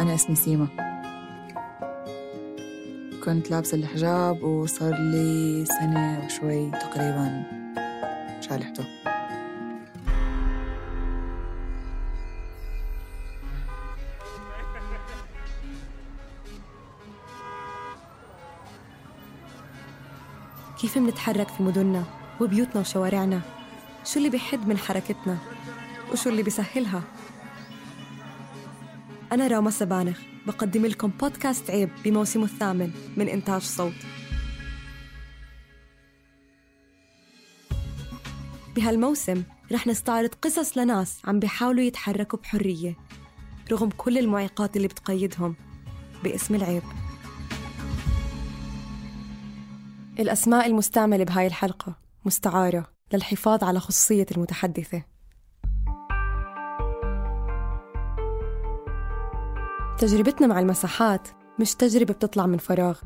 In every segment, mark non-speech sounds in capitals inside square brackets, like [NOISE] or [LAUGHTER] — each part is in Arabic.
أنا اسمي سيما. كنت لابسة الحجاب وصار لي سنة وشوي تقريبا شالحته. كيف منتحرك في مدننا وبيوتنا وشوارعنا؟ شو اللي بيحد من حركتنا؟ وشو اللي بيسهلها؟ أنا راما سبانخ بقدم لكم بودكاست عيب بموسمه الثامن من إنتاج صوت. بهالموسم رح نستعرض قصص لناس عم بيحاولوا يتحركوا بحرية رغم كل المعيقات اللي بتقيدهم باسم العيب. الأسماء المستعملة بهاي الحلقة مستعارة للحفاظ على خصوصية المتحدثة. تجربتنا مع المساحات مش تجربة بتطلع من فراغ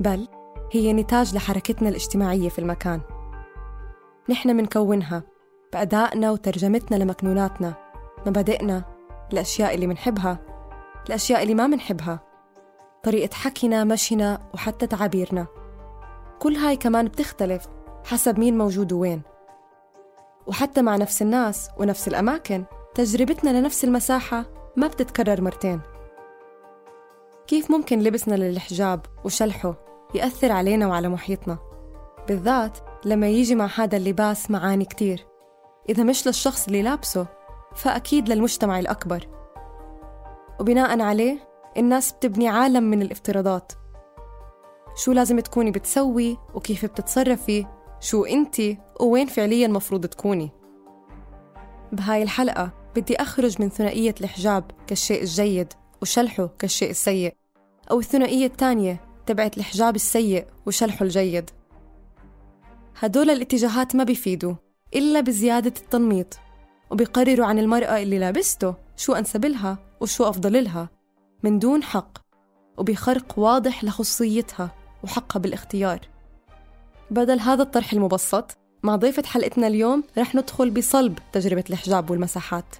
بل هي نتاج لحركتنا الاجتماعية في المكان. نحن منكونها بأدائنا وترجمتنا لمكنوناتنا مبادئنا الأشياء اللي منحبها الأشياء اللي ما منحبها طريقة حكينا مشينا وحتى تعابيرنا. كل هاي كمان بتختلف حسب مين موجود وين وحتى مع نفس الناس ونفس الأماكن تجربتنا لنفس المساحة ما بتتكرر مرتين. كيف ممكن لبسنا للحجاب وشلحه يأثر علينا وعلى محيطنا؟ بالذات لما يجي مع هذا اللباس معاني كتير. إذا مش للشخص اللي لابسه فأكيد للمجتمع الأكبر. وبناء عليه الناس بتبني عالم من الافتراضات. شو لازم تكوني بتسوي وكيف بتتصرفي؟ شو انتي ووين فعليا مفروض تكوني؟ بهاي الحلقة بدي أخرج من ثنائية الحجاب كالشيء الجيد وشلحه كالشيء السيء. أو الثنائية الثانية تبعت الحجاب السيء وشلحه الجيد. هدول الاتجاهات ما بيفيدوا إلا بزيادة التنميط وبيقرروا عن المرأة اللي لابسته شو أنسب لها وشو أفضل لها من دون حق وبخرق واضح لخصوصيتها وحقها بالاختيار. بدل هذا الطرح المبسط مع ضيفة حلقتنا اليوم رح ندخل بصلب تجربة الحجاب والمساحات.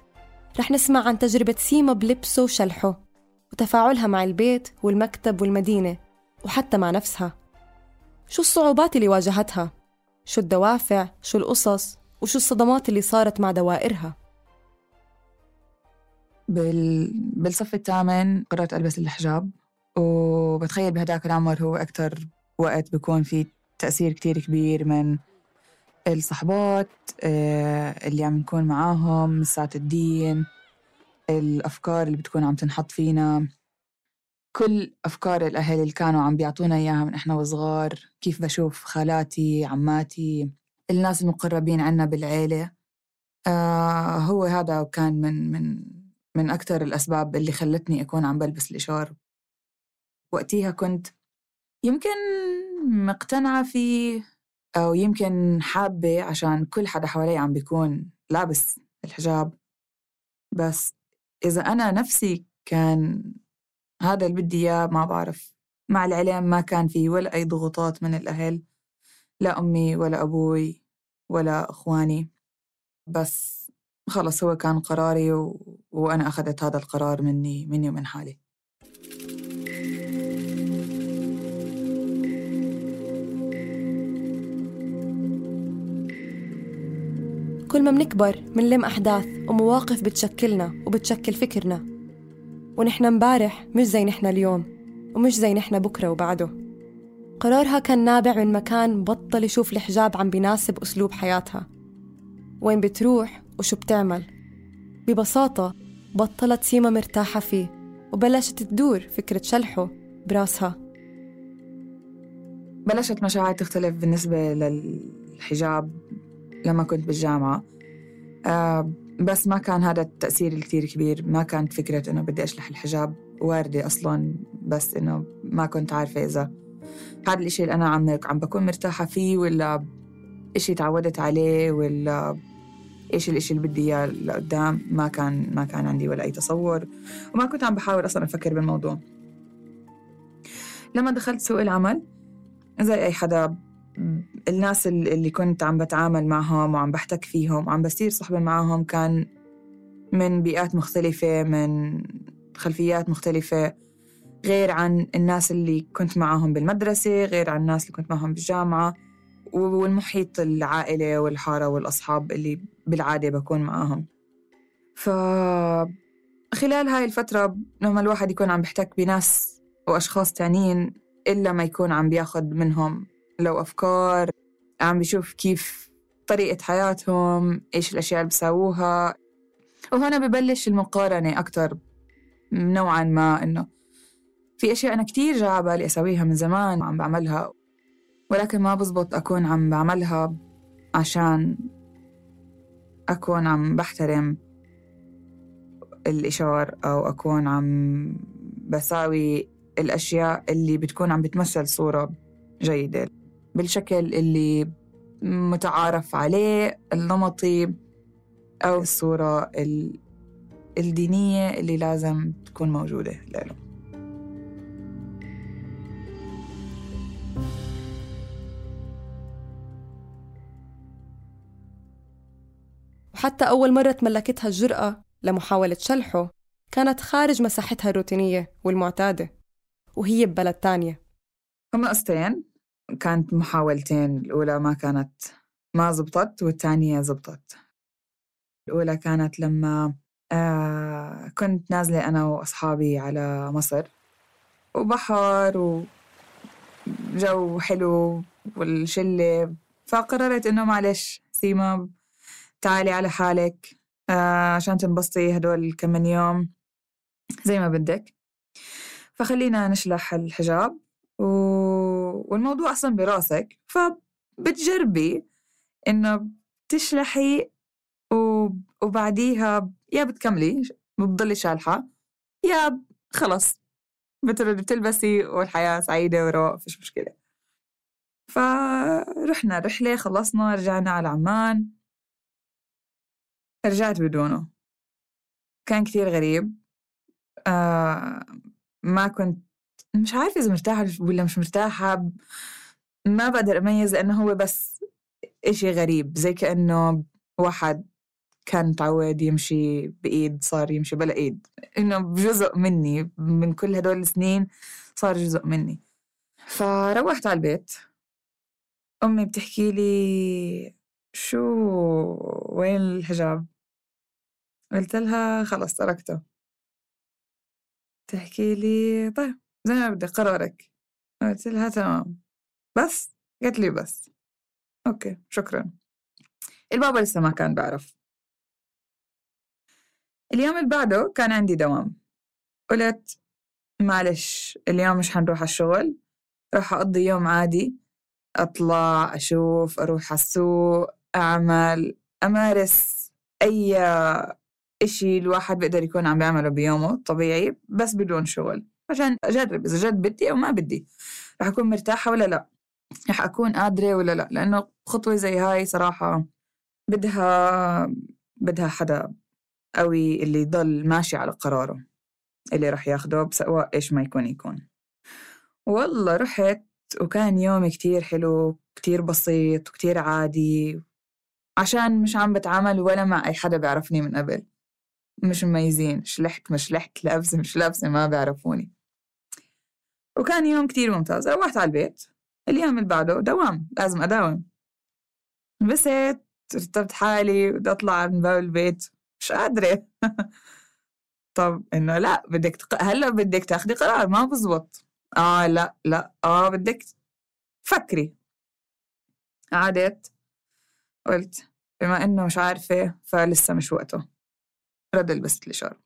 رح نسمع عن تجربة سيما بلبسه وشلحه. وتفاعلها مع البيت والمكتب والمدينة وحتى مع نفسها شو الصعوبات اللي واجهتها؟ شو الدوافع؟ شو القصص؟ وشو الصدمات اللي صارت مع دوائرها؟ بال... بالصف الثامن قررت ألبس الحجاب وبتخيل بهداك العمر هو أكتر وقت بيكون في تأثير كتير كبير من الصحبات آه، اللي عم نكون معاهم مسات الدين الأفكار اللي بتكون عم تنحط فينا. كل أفكار الأهل اللي كانوا عم بيعطونا إياها من إحنا وصغار كيف بشوف خالاتي عماتي الناس المقربين عنا بالعيلة. آه هو هذا كان من من من أكثر الأسباب اللي خلتني أكون عم بلبس الإشار وقتيها كنت يمكن مقتنعة فيه أو يمكن حابة عشان كل حدا حوالي عم بيكون لابس الحجاب. بس إذا أنا نفسي كان هذا اللي بدي إياه ما بعرف. مع العلم ما كان في ولا أي ضغوطات من الأهل لا أمي ولا أبوي ولا إخواني. بس خلص هو كان قراري و... وأنا أخذت هذا القرار مني مني ومن حالي. كل ما منكبر منلم أحداث ومواقف بتشكلنا وبتشكل فكرنا. ونحن مبارح مش زي نحن اليوم ومش زي نحن بكرة وبعده. قرارها كان نابع من مكان بطل يشوف الحجاب عم بيناسب أسلوب حياتها. وين بتروح وشو بتعمل؟ ببساطة بطلت سيما مرتاحة فيه وبلشت تدور فكرة شلحه براسها. بلشت مشاعر تختلف بالنسبة للحجاب. لما كنت بالجامعة. آه بس ما كان هذا التأثير الكتير كبير. ما كانت فكرة إنه بدي أشلح الحجاب واردة أصلا بس إنه ما كنت عارفة إذا هذا الإشي اللي أنا عم عم بكون مرتاحة فيه ولا إشي تعودت عليه ولا إيش الإشي اللي بدي إياه لقدام. ما كان ما كان عندي ولا أي تصور وما كنت عم بحاول أصلا أفكر بالموضوع. لما دخلت سوق العمل زي أي حدا الناس اللي كنت عم بتعامل معهم وعم بحتك فيهم وعم بصير صحبة معهم كان من بيئات مختلفة من خلفيات مختلفة غير عن الناس اللي كنت معهم بالمدرسة غير عن الناس اللي كنت معهم بالجامعة والمحيط العائلة والحارة والأصحاب اللي بالعادة بكون معاهم ف خلال هاي الفترة لما الواحد يكون عم بيحتك بناس وأشخاص تانيين إلا ما يكون عم بياخد منهم لو أفكار عم بيشوف كيف طريقة حياتهم إيش الأشياء اللي بيساووها. وهنا ببلش المقارنة أكتر نوعا ما إنه في أشياء أنا كتير جا على بالي أسويها من زمان وعم بعملها ولكن ما بزبط أكون عم بعملها عشان أكون عم بحترم الإشار أو أكون عم بساوي الأشياء اللي بتكون عم بتمثل صورة جيدة. بالشكل اللي متعارف عليه النمطي أو الصورة الدينية اللي لازم تكون موجودة له وحتى أول مرة تملكتها الجرأة لمحاولة شلحه كانت خارج مساحتها الروتينية والمعتادة وهي ببلد تانية. هم قصتين. كانت محاولتين الأولى ما كانت ما زبطت والثانية زبطت. الأولى كانت لما آه كنت نازلة أنا وأصحابي على مصر وبحر وجو حلو والشلة فقررت إنه معلش سيما تعالي على حالك آه عشان تنبسطي هدول كم من يوم زي ما بدك. فخلينا نشلح الحجاب و... والموضوع أصلا برأسك فبتجربي إنه تشلحي و... وبعديها يا بتكملي بتضلي شالحة يا خلص بتلبسي والحياة سعيدة ورواق فيش مشكلة. فرحنا رحلة خلصنا رجعنا على عمان. رجعت بدونه. كان كتير غريب. آه ما كنت مش عارفة إذا مرتاحة ولا مش مرتاحة ما بقدر أميز لأنه هو بس إشي غريب زي كأنه واحد كان متعود يمشي بإيد صار يمشي بلا إيد إنه جزء مني من كل هدول السنين صار جزء مني. فروحت على البيت. أمي بتحكي لي شو وين الحجاب؟ قلت لها خلص تركته. تحكي لي طيب. زي ما بدك قرارك قلت لها تمام. بس؟ قالت لي بس. أوكي شكرا. البابا لسه ما كان بعرف اليوم اللي بعده كان عندي دوام. قلت معلش اليوم مش حنروح على الشغل. راح أقضي يوم عادي. أطلع أشوف أروح على السوق أعمل أمارس أي إشي الواحد بيقدر يكون عم بيعمله بيومه طبيعي بس بدون شغل. عشان أجرب. إذا جد بدي أو ما بدي رح أكون مرتاحة ولا لا؟ رح أكون قادرة ولا لا؟ لأنه خطوة زي هاي صراحة بدها بدها حدا قوي اللي يضل ماشي على قراره اللي رح ياخده سواء إيش ما يكون يكون. والله رحت وكان يومي كتير حلو كتير بسيط وكتير عادي عشان مش عم بتعامل ولا مع أي حدا بيعرفني من قبل. مش مميزين شلحت مش لحت لابسة مش لابسة ما بيعرفوني. وكان يوم كتير ممتاز روحت على البيت. اليوم اللي بعده دوام لازم أداوم. لبست رتبت حالي بدي أطلع من باب البيت. مش قادرة. [LAUGHS] طب إنه لا بدك تق... هلأ بدك تاخدي قرار ما بزبط. آه لا لا آه بدك فكري قعدت قلت بما إنه مش عارفة فلسه مش وقته. رد لبست الإشارة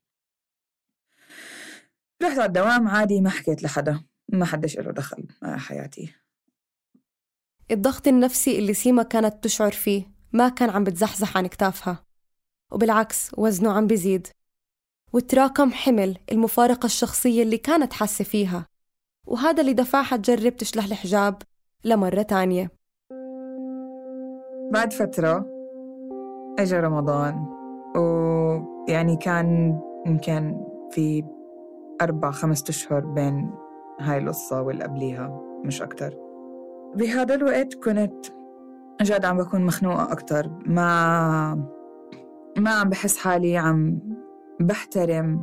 رحت على الدوام عادي ما حكيت لحدا. ما حدش له دخل حياتي. الضغط النفسي اللي سيما كانت تشعر فيه ما كان عم بتزحزح عن كتافها وبالعكس وزنه عم بيزيد. وتراكم حمل المفارقة الشخصية اللي كانت حاسة فيها وهذا اللي دفعها تجرب تشلح الحجاب لمرة تانية. بعد فترة اجى رمضان ويعني كان يمكن في أربع خمسة أشهر بين هاي القصة واللي قبليها مش أكتر. بهذا الوقت كنت جد عم بكون مخنوقة أكتر. ما ما عم بحس حالي عم بحترم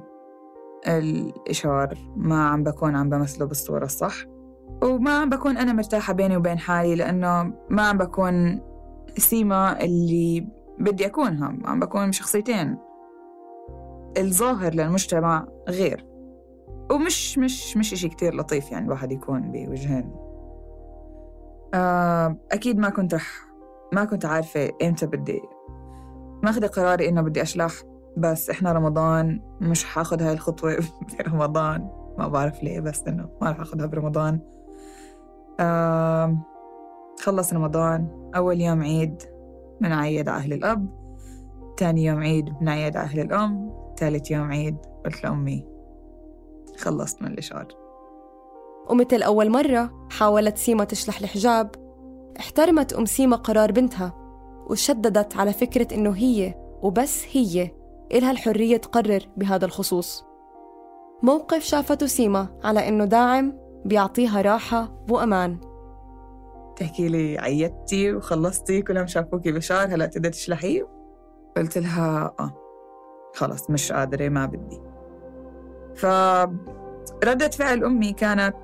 الإشار ما عم بكون عم بمثله بالصورة الصح. وما عم بكون أنا مرتاحة بيني وبين حالي لأنه ما عم بكون سيما اللي بدي أكونها. عم بكون شخصيتين. الظاهر للمجتمع غير. ومش مش مش إشي كتير لطيف يعني الواحد يكون بوجهين. آه، أكيد ما كنت رح ما كنت عارفة إمتى بدي ماخذة قراري إنه بدي أشلح بس إحنا رمضان مش حاخد هاي الخطوة [LAUGHS] برمضان ما بعرف ليه بس إنه ما رح أخذها برمضان. آه خلص رمضان أول يوم عيد بنعيد على أهل الأب تاني يوم عيد بنعيد على أهل الأم ثالث يوم عيد قلت لأمي خلصت من الإشار ومثل أول مرة حاولت سيما تشلح الحجاب. احترمت أم سيما قرار بنتها وشددت على فكرة إنه هي وبس هي إلها الحرية تقرر بهذا الخصوص. موقف شافته سيما على إنه داعم بيعطيها راحة وأمان. تحكي لي عيدتي وخلصتي كلهم شافوكي بشار هلا تقدر تشلحيه؟ قلت لها آه. خلص مش قادرة ما بدي. فردة فعل أمي كانت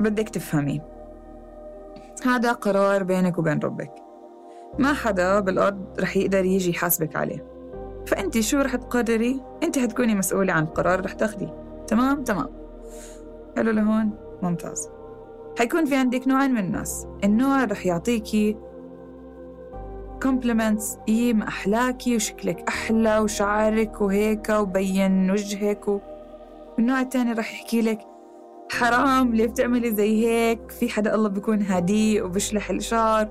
بدك تفهمي. هذا قرار بينك وبين ربك. ما حدا بالأرض رح يقدر يجي يحاسبك عليه. فأنت شو رح تقرري؟ أنت حتكوني مسؤولة عن القرار رح تاخديه تمام؟ تمام. حلو لهون ممتاز. حيكون في عندك نوعين من الناس. النوع رح يعطيكي كومبلمنتس يم أحلاكي وشكلك أحلى وشعرك وهيك وبين وجهك و... النوع الثاني رح يحكي لك حرام ليه بتعملي زي هيك؟ في حدا الله بيكون هادي وبشلح الشعر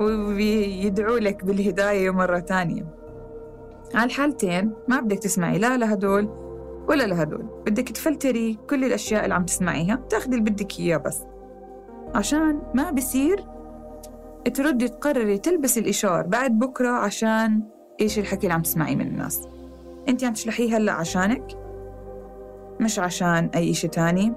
وبيدعوا لك بالهداية مرة تانية. على الحالتين ما بدك تسمعي لا لهدول ولا لهدول. بدك تفلتري كل الأشياء اللي عم تسمعيها تاخدي اللي بدك إياه بس. عشان ما بصير تردي تقرري تلبسي الإشار بعد بكرة عشان إيش الحكي اللي عم تسمعيه من الناس. أنت عم تشلحيه هلأ عشانك مش عشان أي إشي تاني.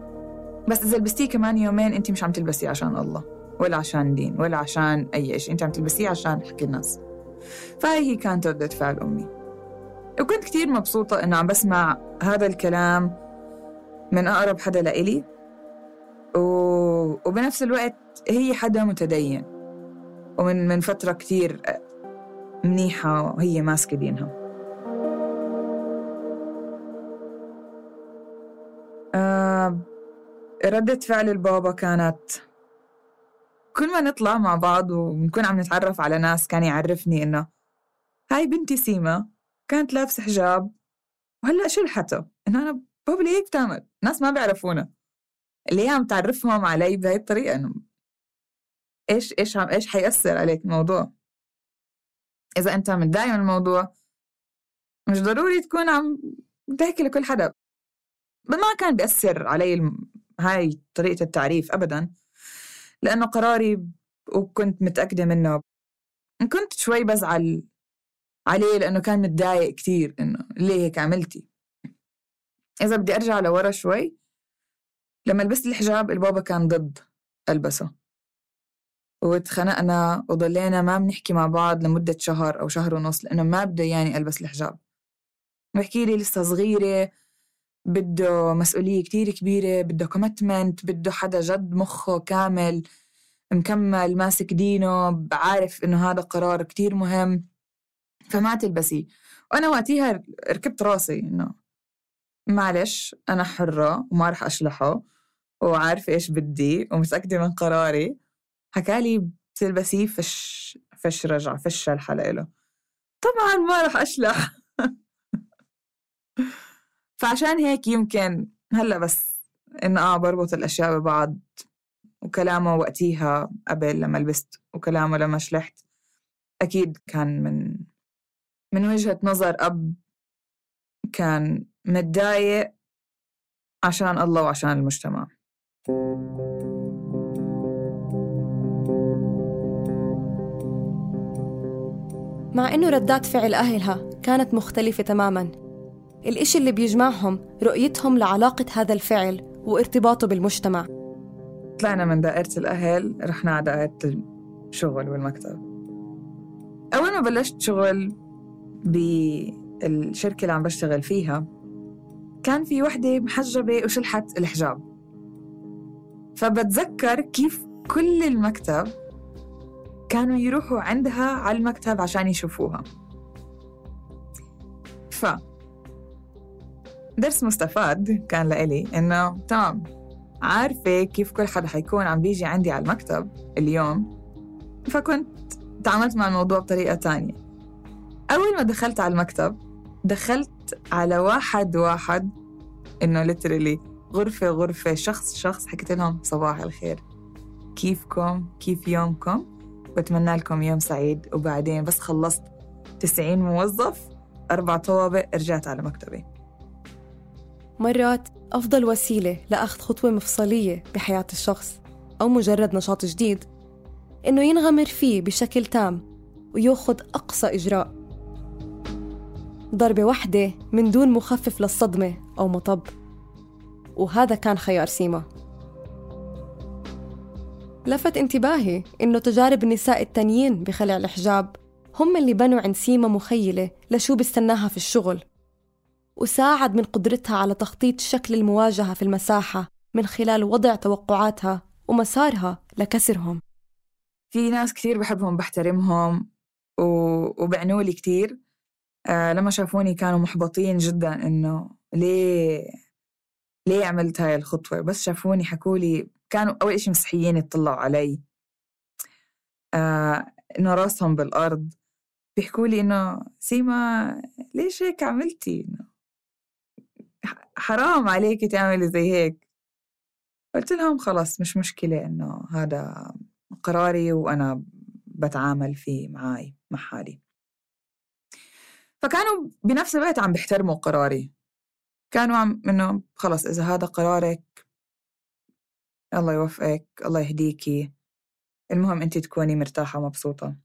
بس إذا لبستيه كمان يومين أنت مش عم تلبسيه عشان الله ولا عشان دين ولا عشان أي شيء أنت عم تلبسيه عشان حكي الناس. فهي هي كانت ردة فعل أمي. وكنت كتير مبسوطة إنه عم بسمع هذا الكلام من أقرب حدا لإلي. و... وبنفس الوقت هي حدا متدين. ومن من فترة كتير منيحة وهي ماسكة دينها. آه ردة فعل البابا كانت كل ما نطلع مع بعض ونكون عم نتعرف على ناس كان يعرفني إنه هاي بنتي سيما كانت لابسة حجاب. وهلأ شلحته إنه أنا بابا ليه هيك بتعمل؟ ناس ما بيعرفونا. ليه عم تعرفهم علي بهاي الطريقة إنه إيش إيش عم إيش حيأثر عليك الموضوع؟ إذا أنت متضايق من الموضوع مش ضروري تكون عم تحكي لكل حدا. ما كان بيأثر علي هاي طريقة التعريف أبدا لأنه قراري وكنت متأكدة منه. كنت شوي بزعل عليه لأنه كان متضايق كتير إنه ليه هيك عملتي. إذا بدي أرجع لورا شوي لما لبست الحجاب البابا كان ضد ألبسه. واتخنقنا وضلينا ما بنحكي مع بعض لمدة شهر أو شهر ونص لأنه ما بده يعني ألبس الحجاب. بحكي لي لسه صغيرة بده مسؤولية كتير كبيرة بده كوميتمنت بده حدا جد مخه كامل مكمل ماسك دينه عارف إنه هذا قرار كتير مهم. فما تلبسي وأنا وقتها ركبت راسي إنه معلش أنا حرة وما رح أشلحه وعارفة إيش بدي ومتأكدة من قراري. حكالي بتلبسيه فش فش رجع فش شلحة له طبعا ما رح أشلح. [LAUGHS] فعشان هيك يمكن هلأ بس إنه آه بربط الأشياء ببعض وكلامه وقتيها قبل لما لبست وكلامه لما شلحت أكيد كان من من وجهة نظر أب كان متضايق عشان الله وعشان المجتمع. مع إنه ردات فعل أهلها كانت مختلفة تماماً. الإشي اللي بيجمعهم رؤيتهم لعلاقة هذا الفعل وارتباطه بالمجتمع. طلعنا من دائرة الأهل رحنا على دائرة الشغل والمكتب. أول ما بلشت شغل بالشركة اللي عم بشتغل فيها كان في وحدة محجبة وشلحت الحجاب. فبتذكر كيف كل المكتب كانوا يروحوا عندها على المكتب عشان يشوفوها. ف درس مستفاد كان لإلي إنه تمام عارفة كيف كل حدا حيكون عم بيجي عندي على المكتب اليوم؟ فكنت تعاملت مع الموضوع بطريقة تانية. أول ما دخلت على المكتب دخلت على واحد واحد إنه ليترلي غرفة غرفة شخص شخص حكيت لهم صباح الخير كيفكم؟ كيف يومكم؟ بتمنى لكم يوم سعيد. وبعدين بس خلصت 90 موظف أربع طوابق رجعت على مكتبي. مرات أفضل وسيلة لأخذ خطوة مفصلية بحياة الشخص أو مجرد نشاط جديد إنه ينغمر فيه بشكل تام ويأخذ أقصى إجراء. ضربة واحدة من دون مخفف للصدمة أو مطب. وهذا كان خيار سيما. لفت انتباهي إنه تجارب النساء التانيين بخلع الحجاب هم اللي بنوا عند سيما مخيلة لشو بستناها في الشغل. وساعد من قدرتها على تخطيط شكل المواجهة في المساحة من خلال وضع توقعاتها ومسارها لكسرهم. في ناس كثير بحبهم بحترمهم وبعنوا لي كثير آه لما شافوني كانوا محبطين جدا إنه ليه ليه عملت هاي الخطوة؟ بس شافوني حكوا لي كانوا أول إشي مستحيين يطلعوا علي آه إنه راسهم بالأرض بيحكوا لي إنه سيما ليش هيك عملتي؟ حرام عليكي تعملي زي هيك. قلت لهم خلاص مش مشكلة إنه هذا قراري وأنا بتعامل فيه معاي مع حالي. فكانوا بنفس الوقت عم بيحترموا قراري. كانوا عم إنه خلص إذا هذا قرارك الله يوفقك الله يهديكي المهم أنت تكوني مرتاحة ومبسوطة.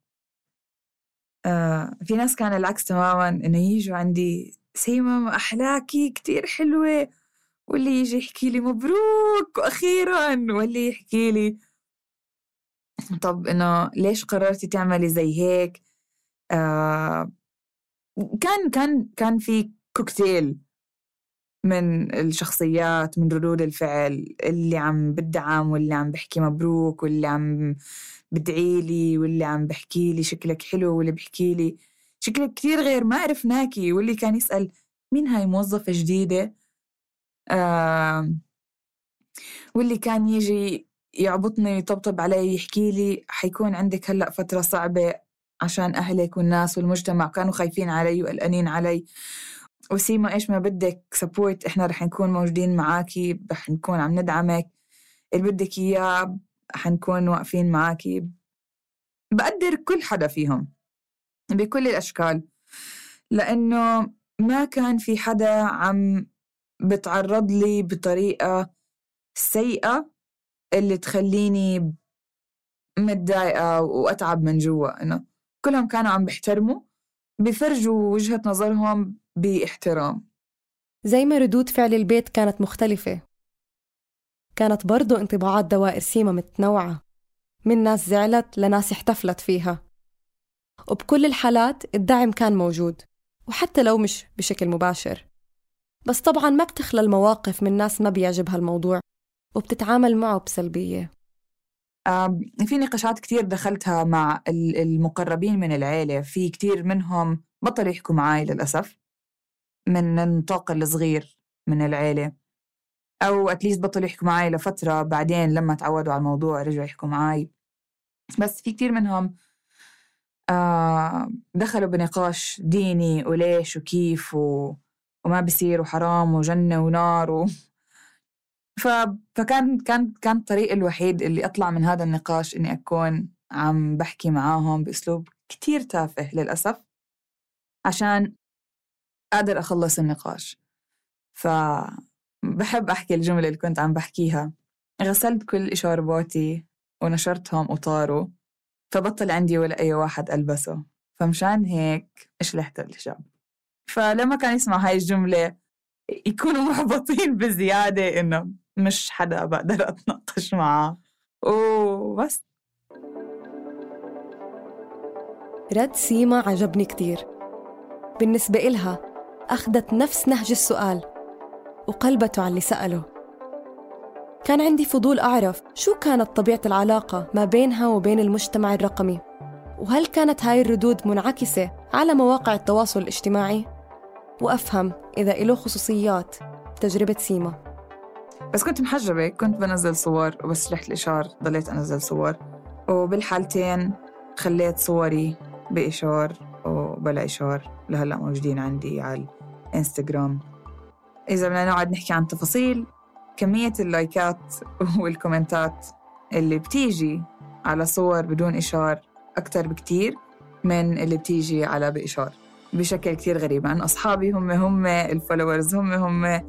آه في ناس كان العكس تماما إنه يجوا عندي سيما ما أحلاكي كتير حلوة واللي يجي يحكي لي مبروك وأخيرا واللي يحكي لي طب إنه ليش قررتي تعملي زي هيك؟ آه كان كان كان في كوكتيل من الشخصيات من ردود الفعل اللي عم بدعم واللي عم بحكي مبروك واللي عم بدعي لي واللي عم بحكي لي شكلك حلو واللي بحكي لي شكلك كثير غير ما عرفناكي. واللي كان يسأل مين هاي موظفة جديدة؟ آه واللي كان يجي يعبطني ويطبطب علي يحكي لي حيكون عندك هلأ فترة صعبة عشان أهلك والناس والمجتمع كانوا خايفين علي وقلقانين علي. وسيما إيش ما بدك سبورت إحنا رح نكون موجودين معاكي رح نكون عم ندعمك. اللي بدك إياه حنكون واقفين معاكي بقدر كل حدا فيهم بكل الأشكال. لأنه ما كان في حدا عم بتعرض لي بطريقة سيئة اللي تخليني متضايقة وأتعب من جوا إنه كلهم كانوا عم بيحترموا بيفرجوا وجهة نظرهم باحترام. زي ما ردود فعل البيت كانت مختلفة. كانت برضو انطباعات دوائر سيما متنوعة. من ناس زعلت لناس احتفلت فيها. وبكل الحالات الدعم كان موجود. وحتى لو مش بشكل مباشر. بس طبعا ما بتخلى المواقف من ناس ما بيعجبها الموضوع وبتتعامل معه بسلبية. في نقاشات كتير دخلتها مع المقربين من العيلة. في كتير منهم بطلوا يحكوا معي للأسف. من النطاق الصغير من العيلة. أو أتليست بطلوا يحكوا معي لفترة بعدين لما تعودوا على الموضوع رجعوا يحكوا معي بس في كتير منهم آه دخلوا بنقاش ديني وليش وكيف و... وما بصير وحرام وجنة ونار و... [LAUGHS] ف... فكان كان كان الطريق الوحيد اللي أطلع من هذا النقاش إني أكون عم بحكي معاهم بأسلوب كتير تافه للأسف. عشان قادر أخلص النقاش. فبحب أحكي الجملة اللي كنت عم بحكيها. غسلت كل إشارباتي ونشرتهم وطاروا فبطل عندي ولا أي واحد ألبسه. فمشان هيك اشلحت الحجاب. فلما كان يسمع هاي الجملة يكونوا محبطين بزيادة إنه مش حدا بقدر أتناقش معاه وبس. رد سيما عجبني كتير. بالنسبة إلها أخذت نفس نهج السؤال وقلبته على اللي سأله. كان عندي فضول أعرف شو كانت طبيعة العلاقة ما بينها وبين المجتمع الرقمي وهل كانت هاي الردود منعكسة على مواقع التواصل الاجتماعي؟ وأفهم إذا له خصوصيات تجربة سيما. بس كنت محجبة كنت بنزل صور وبس رحت الإشار ضليت أنزل صور. وبالحالتين خليت صوري بإشار وبلا إشار لهلأ موجودين عندي على الانستغرام إذا بدنا نقعد نحكي عن تفاصيل كمية اللايكات [LAUGHS] والكومنتات اللي بتيجي على صور بدون إشار أكتر بكتير من اللي بتيجي على بإشار بشكل كتير غريب عن أصحابي هم هم ال followers هم هم.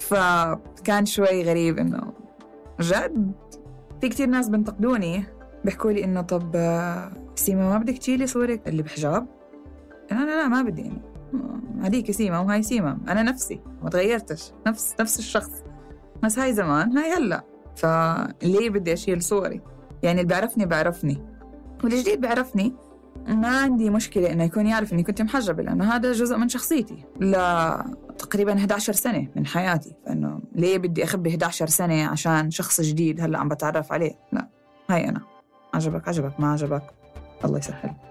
فكان شوي غريب إنه جد في كتير ناس بنتقدوني بيحكوا لي إنه طب سيما ما بدك تشيلي صورك اللي بحجاب؟ لا لا لا ما بدي يعني. هذيك سيما وهاي سيما. أنا نفسي ما تغيرتش. نفس نفس الشخص. بس هاي زمان هاي هلا. فليه بدي أشيل صوري؟ يعني اللي بيعرفني بيعرفني والجديد بيعرفني ما عندي مشكلة إنه يكون يعرف إني كنت محجبة لأنه هذا جزء من شخصيتي. لا تقريبا 11 سنة من حياتي. فإنه ليه بدي أخبي 11 سنة عشان شخص جديد هلا عم بتعرف عليه؟ لا هاي أنا. عجبك عجبك ما عجبك الله يسهل.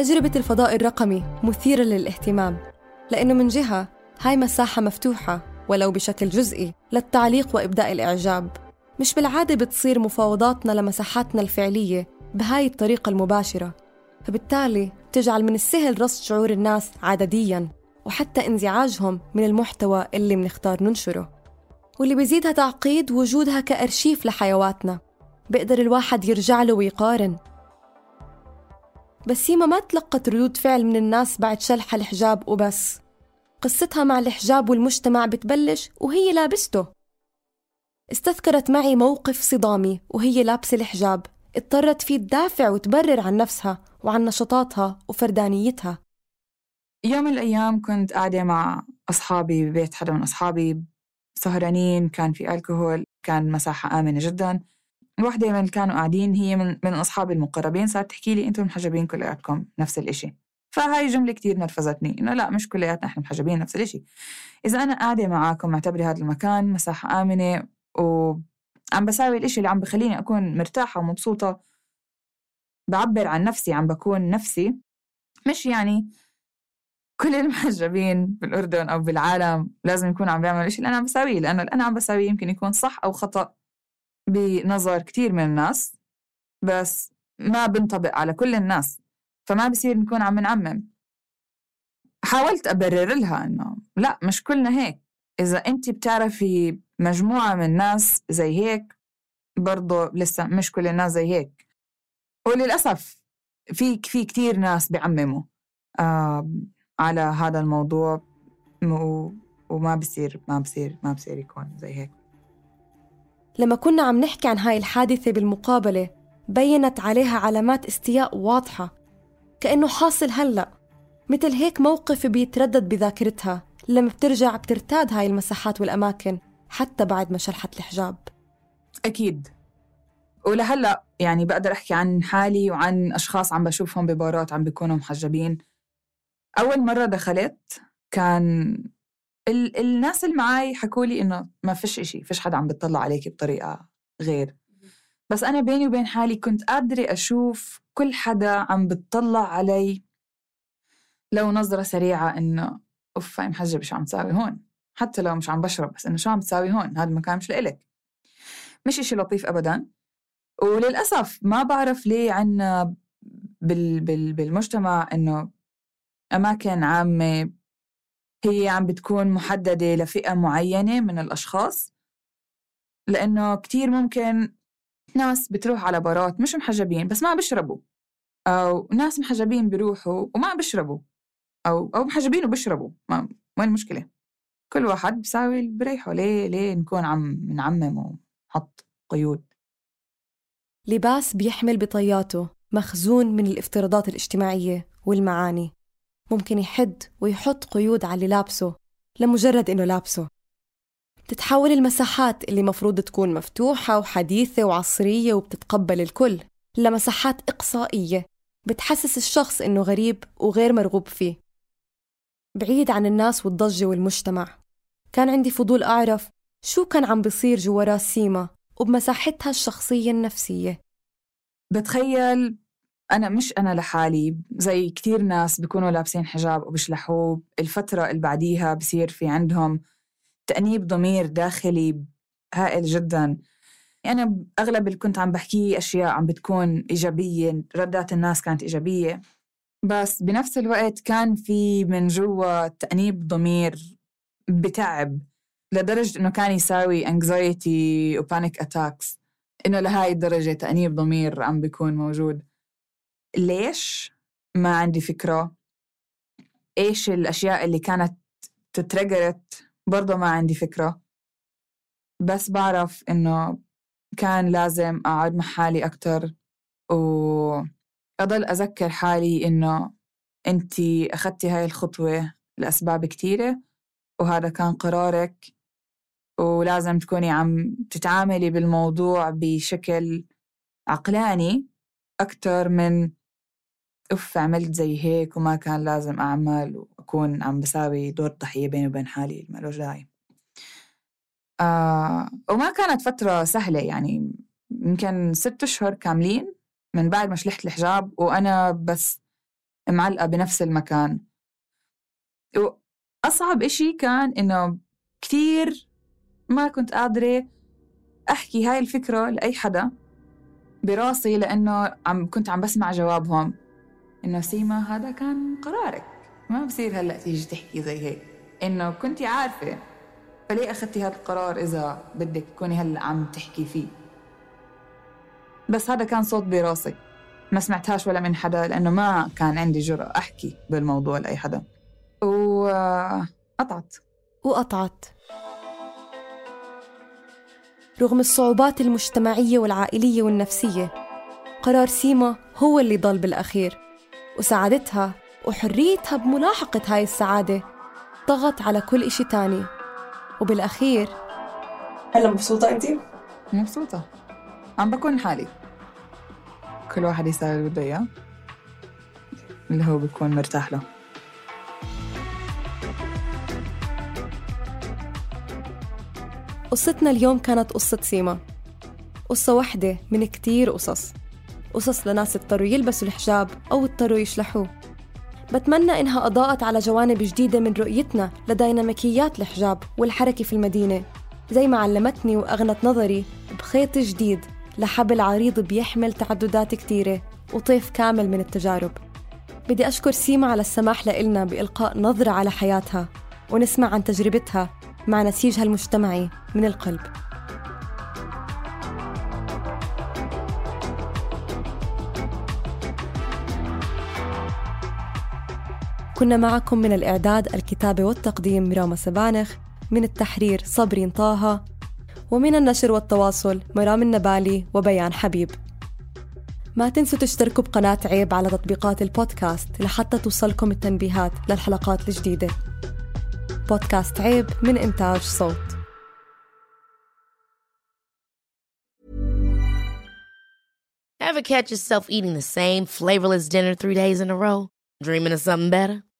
تجربة الفضاء الرقمي مثيرة للاهتمام لأنه من جهة هاي مساحة مفتوحة ولو بشكل جزئي للتعليق وإبداء الإعجاب. مش بالعادة بتصير مفاوضاتنا لمساحاتنا الفعلية بهاي الطريقة المباشرة فبالتالي تجعل من السهل رصد شعور الناس عددياً وحتى انزعاجهم من المحتوى اللي منختار ننشره. واللي بيزيدها تعقيد وجودها كأرشيف لحيواتنا بيقدر الواحد يرجع له ويقارن بس سيما ما تلقت ردود فعل من الناس بعد شلح الحجاب وبس. قصتها مع الحجاب والمجتمع بتبلش وهي لابسته. استذكرت معي موقف صدامي وهي لابسة الحجاب. اضطرت فيه تدافع وتبرر عن نفسها وعن نشاطاتها وفردانيتها. يوم من الأيام كنت قاعدة مع أصحابي ببيت حدا من أصحابي سهرانين كان في الكحول كان مساحة آمنة جدا. واحدة من كانوا قاعدين هي من من أصحابي المقربين صارت تحكي لي أنتم محجبين كلياتكم نفس الإشي. فهاي جملة كتير نرفزتني إنه لا مش كلياتنا إحنا محجبين نفس الإشي. إذا أنا قاعدة معاكم معتبري هذا المكان مساحة آمنة وعم بساوي الإشي اللي عم بخليني أكون مرتاحة ومبسوطة بعبر عن نفسي عم بكون نفسي مش يعني كل المحجبين بالأردن أو بالعالم لازم يكون عم بيعملوا الشيء اللي أنا عم بساويه لأنه اللي أنا عم بساويه يمكن يكون صح أو خطأ. بنظر كتير من الناس بس ما بنطبق على كل الناس فما بصير نكون عم نعمم. حاولت أبرر لها إنه لا مش كلنا هيك. إذا أنت بتعرفي مجموعة من الناس زي هيك برضه لسه مش كل الناس زي هيك. وللأسف في في كتير ناس بيعمموا آه على هذا الموضوع وما بصير ما بصير ما بصير يكون زي هيك. لما كنا عم نحكي عن هاي الحادثة بالمقابلة بينت عليها علامات استياء واضحة كأنه حاصل هلأ. مثل هيك موقف بيتردد بذاكرتها لما بترجع بترتاد هاي المساحات والأماكن حتى بعد ما شلحت الحجاب. أكيد. ولهلأ يعني بقدر أحكي عن حالي وعن أشخاص عم بشوفهم ببارات عم بيكونوا محجبين. أول مرة دخلت كان ال- الناس اللي معي حكوا لي إنه ما فيش إشي فيش حدا عم بيطلع عليك بطريقة غير. بس أنا بيني وبين حالي كنت قادرة أشوف كل حدا عم بتطلع علي لو نظرة سريعة إنه أوف هاي محجبة شو عم تساوي هون. حتى لو مش عم بشرب بس إنه شو عم تساوي هون؟ هذا المكان مش لإلك. مش إشي لطيف أبدا. وللأسف ما بعرف ليه عنا بال بال بالمجتمع إنه أماكن عامة هي عم بتكون محددة لفئة معينة من الأشخاص لأنه كتير ممكن ناس بتروح على بارات مش محجبين بس ما بيشربوا أو ناس محجبين بيروحوا وما بيشربوا أو أو محجبين وبيشربوا ما وين المشكلة؟ كل واحد بيساوي اللي بريحه ليه ليه نكون عم نعمم ونحط قيود لباس بيحمل بطياته مخزون من الافتراضات الاجتماعية والمعاني ممكن يحد ويحط قيود على اللي لابسه لمجرد إنه لابسه. بتتحول المساحات اللي مفروض تكون مفتوحة وحديثة وعصرية وبتتقبل الكل لمساحات إقصائية بتحسس الشخص إنه غريب وغير مرغوب فيه. بعيد عن الناس والضجة والمجتمع. كان عندي فضول أعرف شو كان عم بصير جوا راس سيما وبمساحتها الشخصية النفسية. بتخيل أنا مش أنا لحالي زي كتير ناس بيكونوا لابسين حجاب وبيشلحوه الفترة اللي بعديها بصير في عندهم تأنيب ضمير داخلي هائل جدا. أنا أغلب اللي كنت عم بحكيه أشياء عم بتكون إيجابية ردات الناس كانت إيجابية. بس بنفس الوقت كان في من جوا تأنيب ضمير بتعب لدرجة إنه كان يساوي anxiety وبانيك أتاكس إنه لهاي الدرجة تأنيب ضمير عم بيكون موجود. ليش؟ ما عندي فكرة إيش الأشياء اللي كانت تترجرت برضه ما عندي فكرة بس بعرف إنه كان لازم أقعد مع حالي أكتر وأضل أذكر حالي إنه أنتي أخدتي هاي الخطوة لأسباب كتيرة وهذا كان قرارك ولازم تكوني عم تتعاملي بالموضوع بشكل عقلاني أكتر من أوف عملت زي هيك وما كان لازم أعمل وأكون عم بساوي دور ضحية بيني وبين حالي مالوش داعي. آه وما كانت فترة سهلة يعني يمكن ست أشهر كاملين من بعد ما شلحت الحجاب وأنا بس معلقة بنفس المكان. وأصعب إشي كان إنه كتير ما كنت قادرة أحكي هاي الفكرة لأي حدا براسي لأنه عم كنت عم بسمع جوابهم. إنه سيما هذا كان قرارك. ما بصير هلأ تيجي تحكي زي هيك. إنه كنتي عارفة. فليه أخذتي هذا القرار إذا بدك تكوني هلأ عم تحكي فيه؟ بس هذا كان صوت براسي. ما سمعتهاش ولا من حدا لأنه ما كان عندي جرأة أحكي بالموضوع لأي حدا. وقطعت وقطعت رغم الصعوبات المجتمعية والعائلية والنفسية قرار سيما هو اللي ضل بالأخير. وسعادتها وحريتها بملاحقة هاي السعادة ضغط على كل إشي تاني. وبالأخير هلا مبسوطة أنت؟ مبسوطة. عم بكون حالي. كل واحد يساوي اللي بده إياه. اللي هو بيكون مرتاح له. قصتنا اليوم كانت قصة سيما. قصة واحدة من كتير قصص. قصص لناس اضطروا يلبسوا الحجاب أو اضطروا يشلحوه. بتمنى إنها أضاءت على جوانب جديدة من رؤيتنا لديناميكيات الحجاب والحركة في المدينة زي ما علمتني وأغنت نظري بخيط جديد لحبل عريض بيحمل تعددات كتيرة وطيف كامل من التجارب. بدي أشكر سيما على السماح لإلنا بإلقاء نظرة على حياتها ونسمع عن تجربتها مع نسيجها المجتمعي من القلب. كنا معكم من الإعداد الكتابة والتقديم راما سبانخ من التحرير صبرين طه ومن النشر والتواصل مرام النبالي وبيان حبيب ما تنسوا تشتركوا بقناة عيب على تطبيقات البودكاست لحتى توصلكم التنبيهات للحلقات الجديدة بودكاست عيب من إنتاج صوت Ever catch yourself eating the same flavorless dinner three days in a row? Dreaming of something better?